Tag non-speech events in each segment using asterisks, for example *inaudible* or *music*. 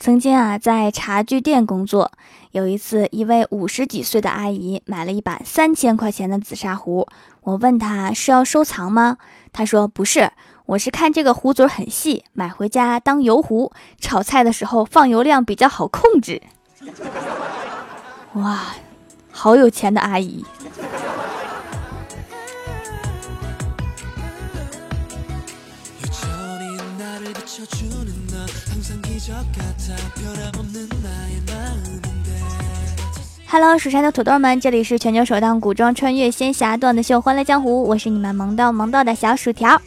曾经啊，在茶具店工作，有一次，一位五十几岁的阿姨买了一把三千块钱的紫砂壶。我问她是要收藏吗？她说不是，我是看这个壶嘴很细，买回家当油壶，炒菜的时候放油量比较好控制。*laughs* 哇，好有钱的阿姨！Hello，蜀山的土豆们，这里是全球首档古装穿越仙侠段子秀《欢乐江湖》，我是你们萌到萌到的小薯条。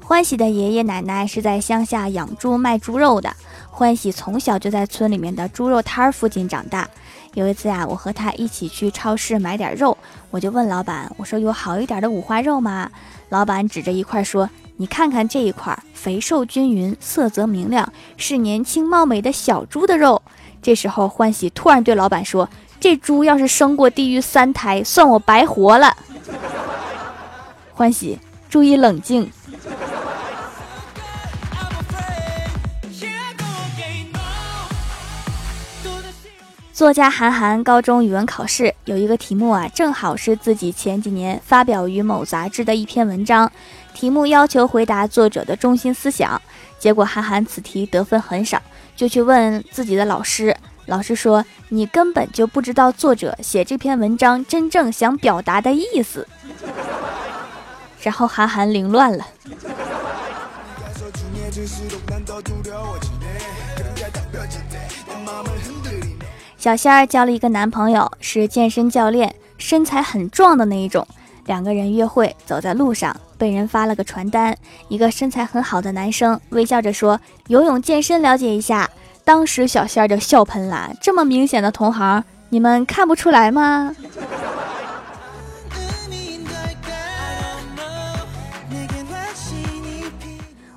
欢喜的爷爷奶奶是在乡下养猪卖猪肉的，欢喜从小就在村里面的猪肉摊附近长大。有一次啊，我和他一起去超市买点肉，我就问老板，我说有好一点的五花肉吗？老板指着一块说。你看看这一块，肥瘦均匀，色泽明亮，是年轻貌美的小猪的肉。这时候，欢喜突然对老板说：“这猪要是生过地狱三胎，算我白活了。”欢喜，注意冷静。作家韩寒高中语文考试有一个题目啊，正好是自己前几年发表于某杂志的一篇文章。题目要求回答作者的中心思想，结果韩寒此题得分很少，就去问自己的老师。老师说：“你根本就不知道作者写这篇文章真正想表达的意思。” *laughs* 然后韩寒凌乱了。小仙儿交了一个男朋友，是健身教练，身材很壮的那一种。两个人约会，走在路上。被人发了个传单，一个身材很好的男生微笑着说：“游泳健身了解一下。”当时小仙儿就笑喷了，这么明显的同行，你们看不出来吗？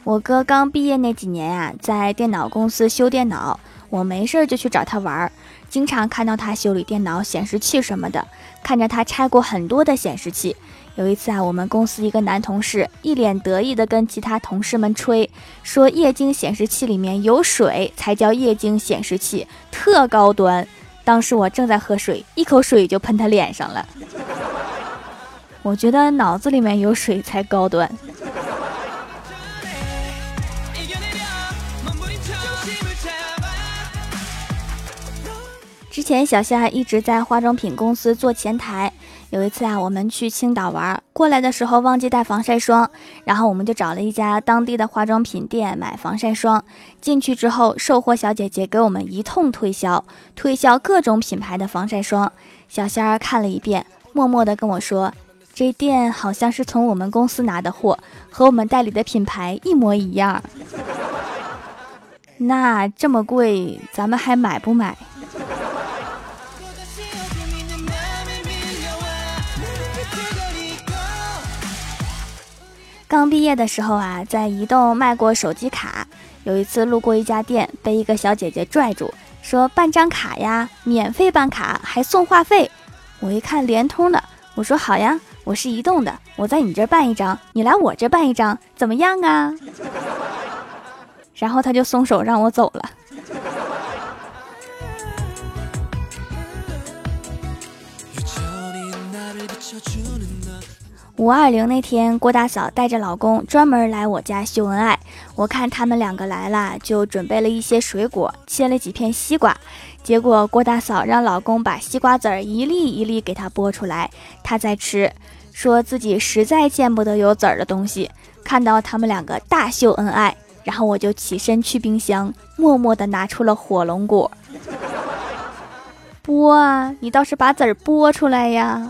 我哥刚毕业那几年啊，在电脑公司修电脑，我没事就去找他玩儿，经常看到他修理电脑显示器什么的，看着他拆过很多的显示器。有一次啊，我们公司一个男同事一脸得意的跟其他同事们吹，说液晶显示器里面有水才叫液晶显示器，特高端。当时我正在喝水，一口水就喷他脸上了。*laughs* 我觉得脑子里面有水才高端。之前小夏一直在化妆品公司做前台。有一次啊，我们去青岛玩，过来的时候忘记带防晒霜，然后我们就找了一家当地的化妆品店买防晒霜。进去之后，售货小姐姐给我们一通推销，推销各种品牌的防晒霜。小仙儿看了一遍，默默地跟我说：“这店好像是从我们公司拿的货，和我们代理的品牌一模一样。那这么贵，咱们还买不买？”刚毕业的时候啊，在移动卖过手机卡。有一次路过一家店，被一个小姐姐拽住，说办张卡呀，免费办卡还送话费。我一看联通的，我说好呀，我是移动的，我在你这办一张，你来我这办一张，怎么样啊？然后他就松手让我走了。五二零那天，郭大嫂带着老公专门来我家秀恩爱。我看他们两个来了，就准备了一些水果，切了几片西瓜。结果郭大嫂让老公把西瓜籽儿一粒一粒给他剥出来，他在吃，说自己实在见不得有籽儿的东西。看到他们两个大秀恩爱，然后我就起身去冰箱，默默地拿出了火龙果。*laughs* 剥啊，你倒是把籽儿剥出来呀！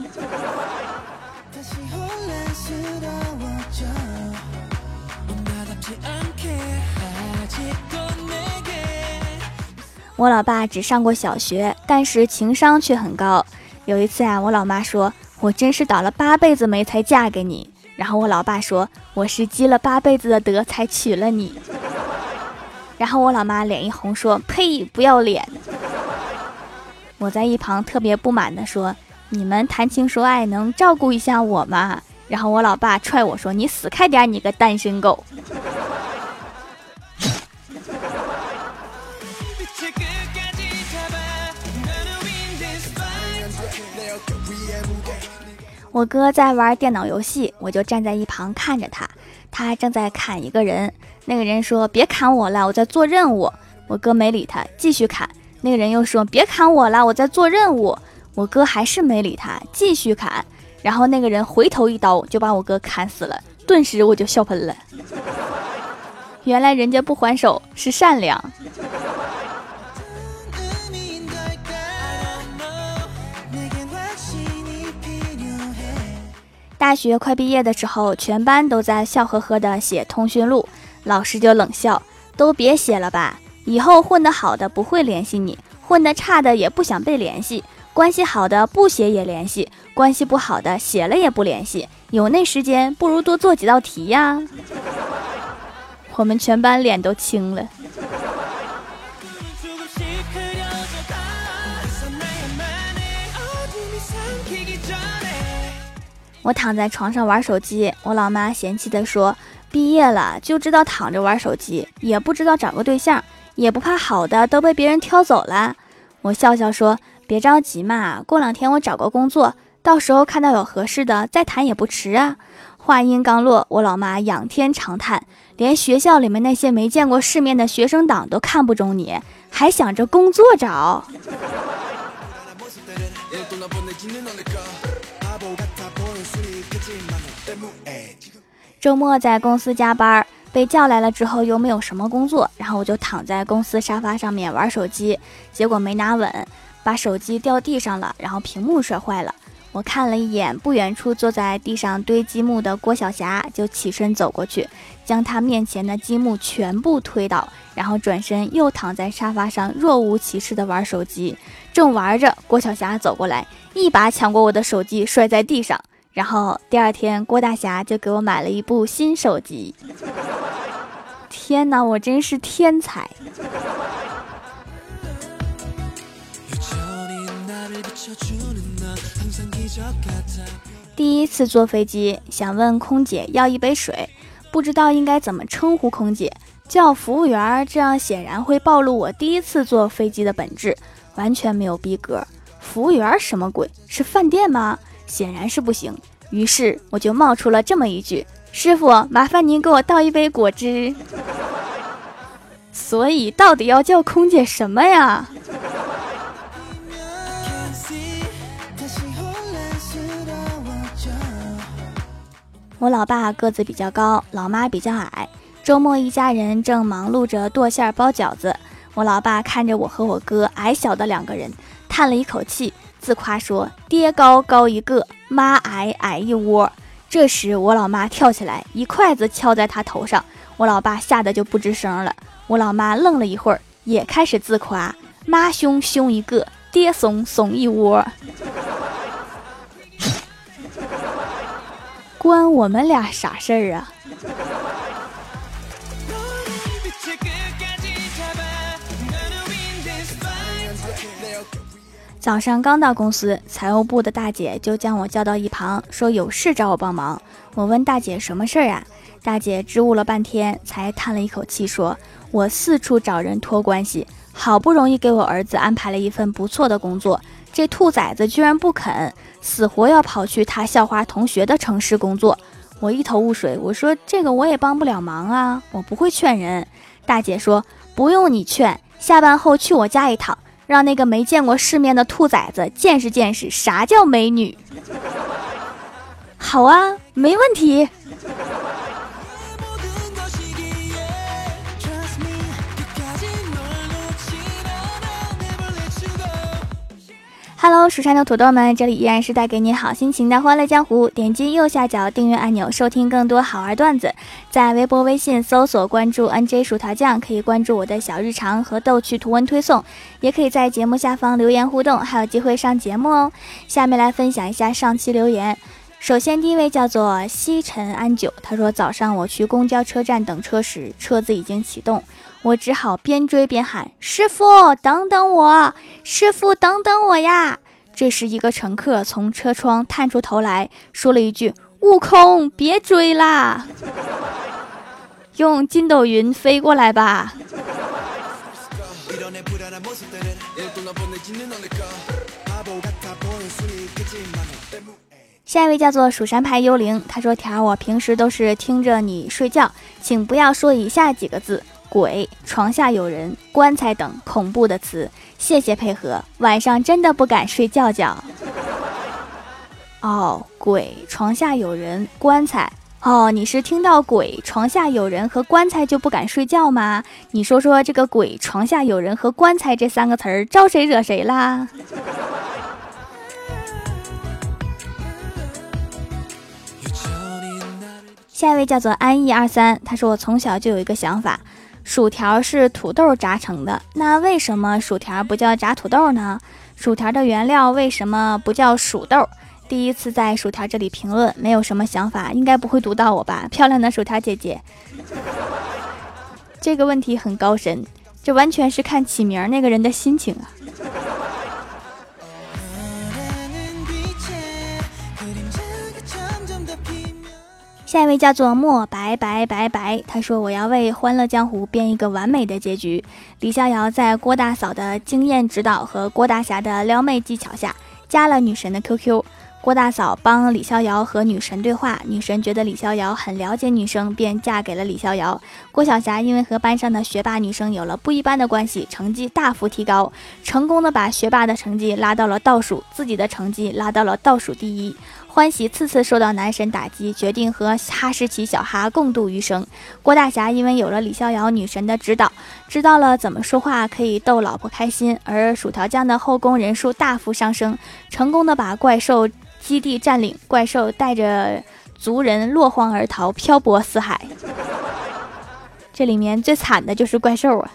我老爸只上过小学，但是情商却很高。有一次啊，我老妈说：“我真是倒了八辈子霉才嫁给你。”然后我老爸说：“我是积了八辈子的德才娶了你。*laughs* ”然后我老妈脸一红说：“呸，不要脸！” *laughs* 我在一旁特别不满的说：“你们谈情说爱能照顾一下我吗？”然后我老爸踹我说：“你死开点，你个单身狗！” *laughs* 我哥在玩电脑游戏，我就站在一旁看着他。他正在砍一个人，那个人说：“别砍我了，我在做任务。”我哥没理他，继续砍。那个人又说：“别砍我了，我在做任务。”我哥还是没理他，继续砍。然后那个人回头一刀就把我哥砍死了，顿时我就笑喷了。*laughs* 原来人家不还手是善良。大学快毕业的时候，全班都在笑呵呵的写通讯录，老师就冷笑：“都别写了吧，以后混得好的不会联系你，混得差的也不想被联系。关系好的不写也联系，关系不好的写了也不联系。有那时间，不如多做几道题呀。”我们全班脸都青了。我躺在床上玩手机，我老妈嫌弃地说：“毕业了就知道躺着玩手机，也不知道找个对象，也不怕好的都被别人挑走了。”我笑笑说：“别着急嘛，过两天我找个工作，到时候看到有合适的再谈也不迟啊。”话音刚落，我老妈仰天长叹：“连学校里面那些没见过世面的学生党都看不中你，还想着工作找？” *laughs* 周末在公司加班，被叫来了之后又没有什么工作，然后我就躺在公司沙发上面玩手机，结果没拿稳，把手机掉地上了，然后屏幕摔坏了。我看了一眼不远处坐在地上堆积木的郭晓霞，就起身走过去，将她面前的积木全部推倒，然后转身又躺在沙发上若无其事的玩手机。正玩着，郭晓霞走过来，一把抢过我的手机，摔在地上。然后第二天，郭大侠就给我买了一部新手机。天哪，我真是天才！第一次坐飞机，想问空姐要一杯水，不知道应该怎么称呼空姐，叫服务员，这样显然会暴露我第一次坐飞机的本质，完全没有逼格。服务员什么鬼？是饭店吗？显然是不行，于是我就冒出了这么一句：“师傅，麻烦您给我倒一杯果汁。” *laughs* 所以到底要叫空姐什么呀？我老爸个子比较高，老妈比较矮。周末一家人正忙碌着剁馅儿包饺子，我老爸看着我和我哥矮小的两个人，叹了一口气。自夸说：“爹高高一个，妈矮矮一窝。”这时，我老妈跳起来，一筷子敲在他头上。我老爸吓得就不吱声了。我老妈愣了一会儿，也开始自夸：“妈凶凶一个，爹怂怂一窝。*laughs* ”关我们俩啥事儿啊？早上刚到公司，财务部的大姐就将我叫到一旁，说有事找我帮忙。我问大姐什么事儿啊？大姐支吾了半天，才叹了一口气，说：“我四处找人托关系，好不容易给我儿子安排了一份不错的工作，这兔崽子居然不肯，死活要跑去他校花同学的城市工作。”我一头雾水，我说：“这个我也帮不了忙啊，我不会劝人。”大姐说：“不用你劝，下班后去我家一趟。”让那个没见过世面的兔崽子见识见识啥叫美女。好啊，没问题。Hello，蜀山的土豆们，这里依然是带给你好心情的欢乐江湖。点击右下角订阅按钮，收听更多好玩段子。在微博、微信搜索关注 NJ 薯条酱，可以关注我的小日常和逗趣图文推送，也可以在节目下方留言互动，还有机会上节目哦。下面来分享一下上期留言。首先，第一位叫做西尘安九，他说早上我去公交车站等车时，车子已经启动。我只好边追边喊：“师傅，等等我！师傅，等等我呀！”这时，一个乘客从车窗探出头来说了一句：“悟空，别追啦，*laughs* 用筋斗云飞过来吧。”下一位叫做蜀山派幽灵，他说：“条，我平时都是听着你睡觉，请不要说以下几个字：鬼、床下有人、棺材等恐怖的词。谢谢配合，晚上真的不敢睡觉觉。”哦，鬼、床下有人、棺材。哦，你是听到鬼、床下有人和棺材就不敢睡觉吗？你说说这个鬼、床下有人和棺材这三个词儿招谁惹谁啦？下一位叫做安逸二三，他说我从小就有一个想法，薯条是土豆炸成的，那为什么薯条不叫炸土豆呢？薯条的原料为什么不叫薯豆？第一次在薯条这里评论，没有什么想法，应该不会读到我吧？漂亮的薯条姐姐，这个问题很高深，这完全是看起名那个人的心情啊。下一位叫做墨白白白白，他说我要为《欢乐江湖》编一个完美的结局。李逍遥在郭大嫂的经验指导和郭大侠的撩妹技巧下，加了女神的 QQ。郭大嫂帮李逍遥和女神对话，女神觉得李逍遥很了解女生，便嫁给了李逍遥。郭晓霞因为和班上的学霸女生有了不一般的关系，成绩大幅提高，成功的把学霸的成绩拉到了倒数，自己的成绩拉到了倒数第一。欢喜次次受到男神打击，决定和哈士奇小哈共度余生。郭大侠因为有了李逍遥女神的指导，知道了怎么说话可以逗老婆开心，而薯条酱的后宫人数大幅上升，成功的把怪兽。基地占领，怪兽带着族人落荒而逃，漂泊四海。这里面最惨的就是怪兽啊！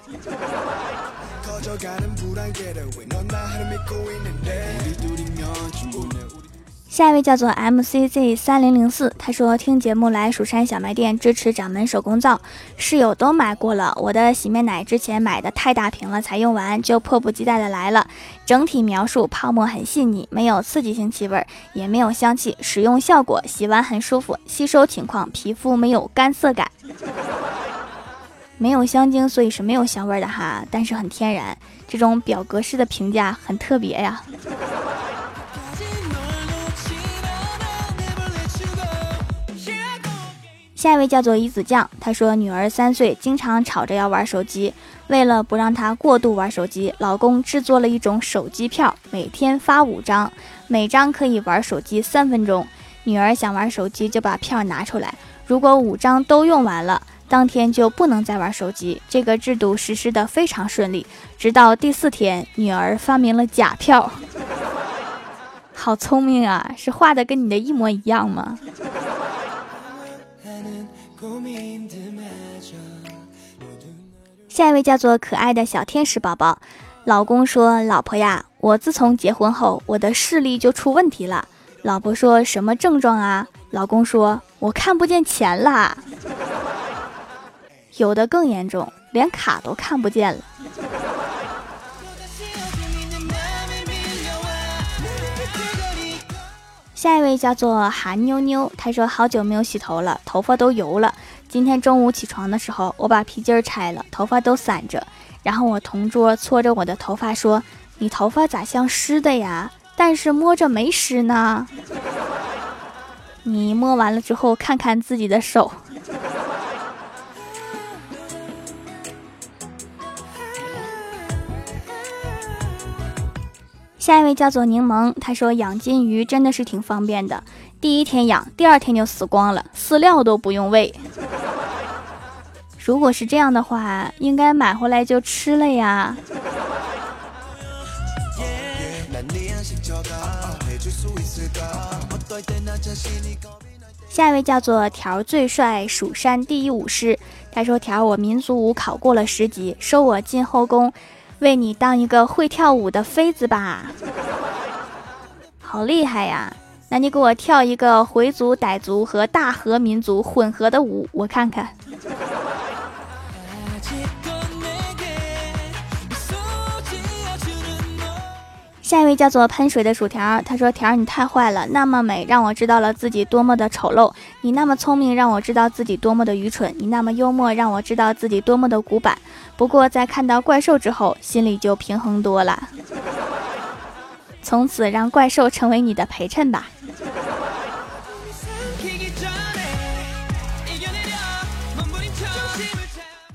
*laughs* 下一位叫做 M C Z 三零零四，他说听节目来蜀山小卖店支持掌门手工皂，室友都买过了。我的洗面奶之前买的太大瓶了，才用完就迫不及待的来了。整体描述泡沫很细腻，没有刺激性气味，也没有香气。使用效果洗完很舒服，吸收情况皮肤没有干涩感，没有香精，所以是没有香味的哈，但是很天然。这种表格式的评价很特别呀。下一位叫做一子酱，他说女儿三岁，经常吵着要玩手机。为了不让她过度玩手机，老公制作了一种手机票，每天发五张，每张可以玩手机三分钟。女儿想玩手机就把票拿出来，如果五张都用完了，当天就不能再玩手机。这个制度实施的非常顺利，直到第四天，女儿发明了假票。*laughs* 好聪明啊，是画的跟你的一模一样吗？下一位叫做可爱的小天使宝宝，老公说：“老婆呀，我自从结婚后，我的视力就出问题了。”老婆说什么症状啊？老公说：“我看不见钱啦。”有的更严重，连卡都看不见了。下一位叫做韩妞妞，她说好久没有洗头了，头发都油了。今天中午起床的时候，我把皮筋儿拆了，头发都散着。然后我同桌搓着我的头发说：“你头发咋像湿的呀？”但是摸着没湿呢。*laughs* 你摸完了之后看看自己的手。下一位叫做柠檬，他说养金鱼真的是挺方便的，第一天养，第二天就死光了，饲料都不用喂。如果是这样的话，应该买回来就吃了呀。下一位叫做条最帅蜀山第一武师，他说条我民族舞考过了十级，收我进后宫。为你当一个会跳舞的妃子吧，好厉害呀！那你给我跳一个回族、傣族和大和民族混合的舞，我看看。下一位叫做喷水的薯条，他说：“条儿你太坏了，那么美让我知道了自己多么的丑陋；你那么聪明让我知道自己多么的愚蠢；你那么幽默让我知道自己多么的古板。不过在看到怪兽之后，心里就平衡多了。”从此让怪兽成为你的陪衬吧。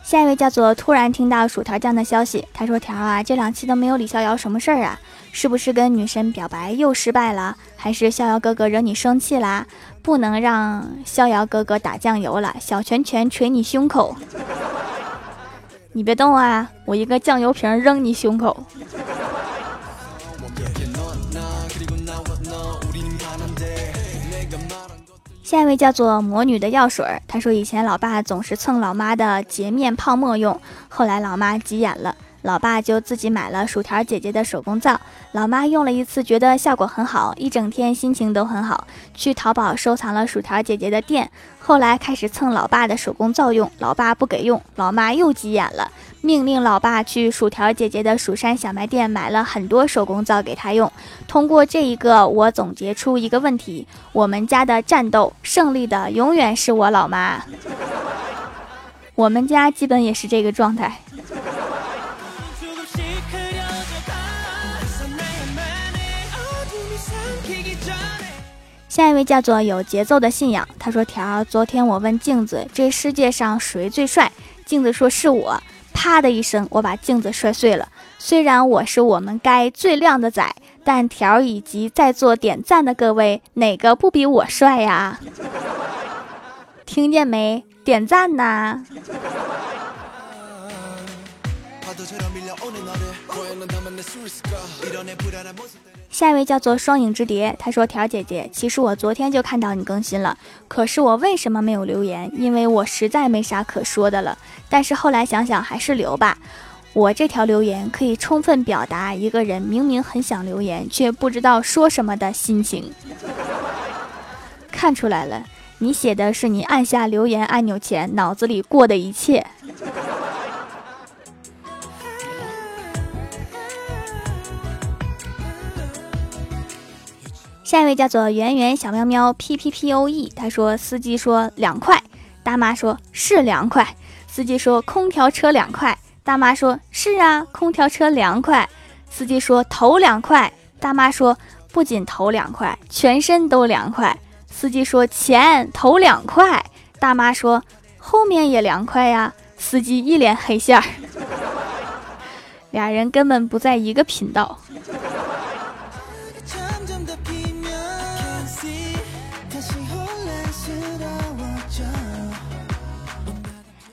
下一位叫做突然听到薯条酱的消息，他说：“条啊，这两期都没有李逍遥，什么事儿啊？是不是跟女神表白又失败了？还是逍遥哥哥惹你生气啦？不能让逍遥哥哥打酱油了，小拳拳捶你胸口！你别动啊，我一个酱油瓶扔你胸口！”下一位叫做魔女的药水儿，她说以前老爸总是蹭老妈的洁面泡沫用，后来老妈急眼了，老爸就自己买了薯条姐姐的手工皂，老妈用了一次觉得效果很好，一整天心情都很好，去淘宝收藏了薯条姐姐的店，后来开始蹭老爸的手工皂用，老爸不给用，老妈又急眼了。命令老爸去薯条姐姐的蜀山小卖店买了很多手工皂给他用。通过这一个，我总结出一个问题：我们家的战斗胜利的永远是我老妈。*laughs* 我们家基本也是这个状态。下一位叫做有节奏的信仰，他说：“条，昨天我问镜子，这世界上谁最帅？镜子说是我。”啪的一声，我把镜子摔碎了。虽然我是我们该最靓的仔，但条以及在座点赞的各位，哪个不比我帅呀？听见没？点赞呐！下一位叫做双影之蝶，他说：“条姐姐，其实我昨天就看到你更新了，可是我为什么没有留言？因为我实在没啥可说的了。但是后来想想，还是留吧。我这条留言可以充分表达一个人明明很想留言却不知道说什么的心情。看出来了，你写的是你按下留言按钮前脑子里过的一切。”下一位叫做圆圆小喵喵 P P P O E，他说司机说两块，大妈说是凉快。司机说空调车两块，大妈说是啊，空调车凉快。司机说头两块，大妈说不仅头两块，全身都凉快。司机说钱头两块，大妈说后面也凉快呀。司机一脸黑线儿，俩人根本不在一个频道。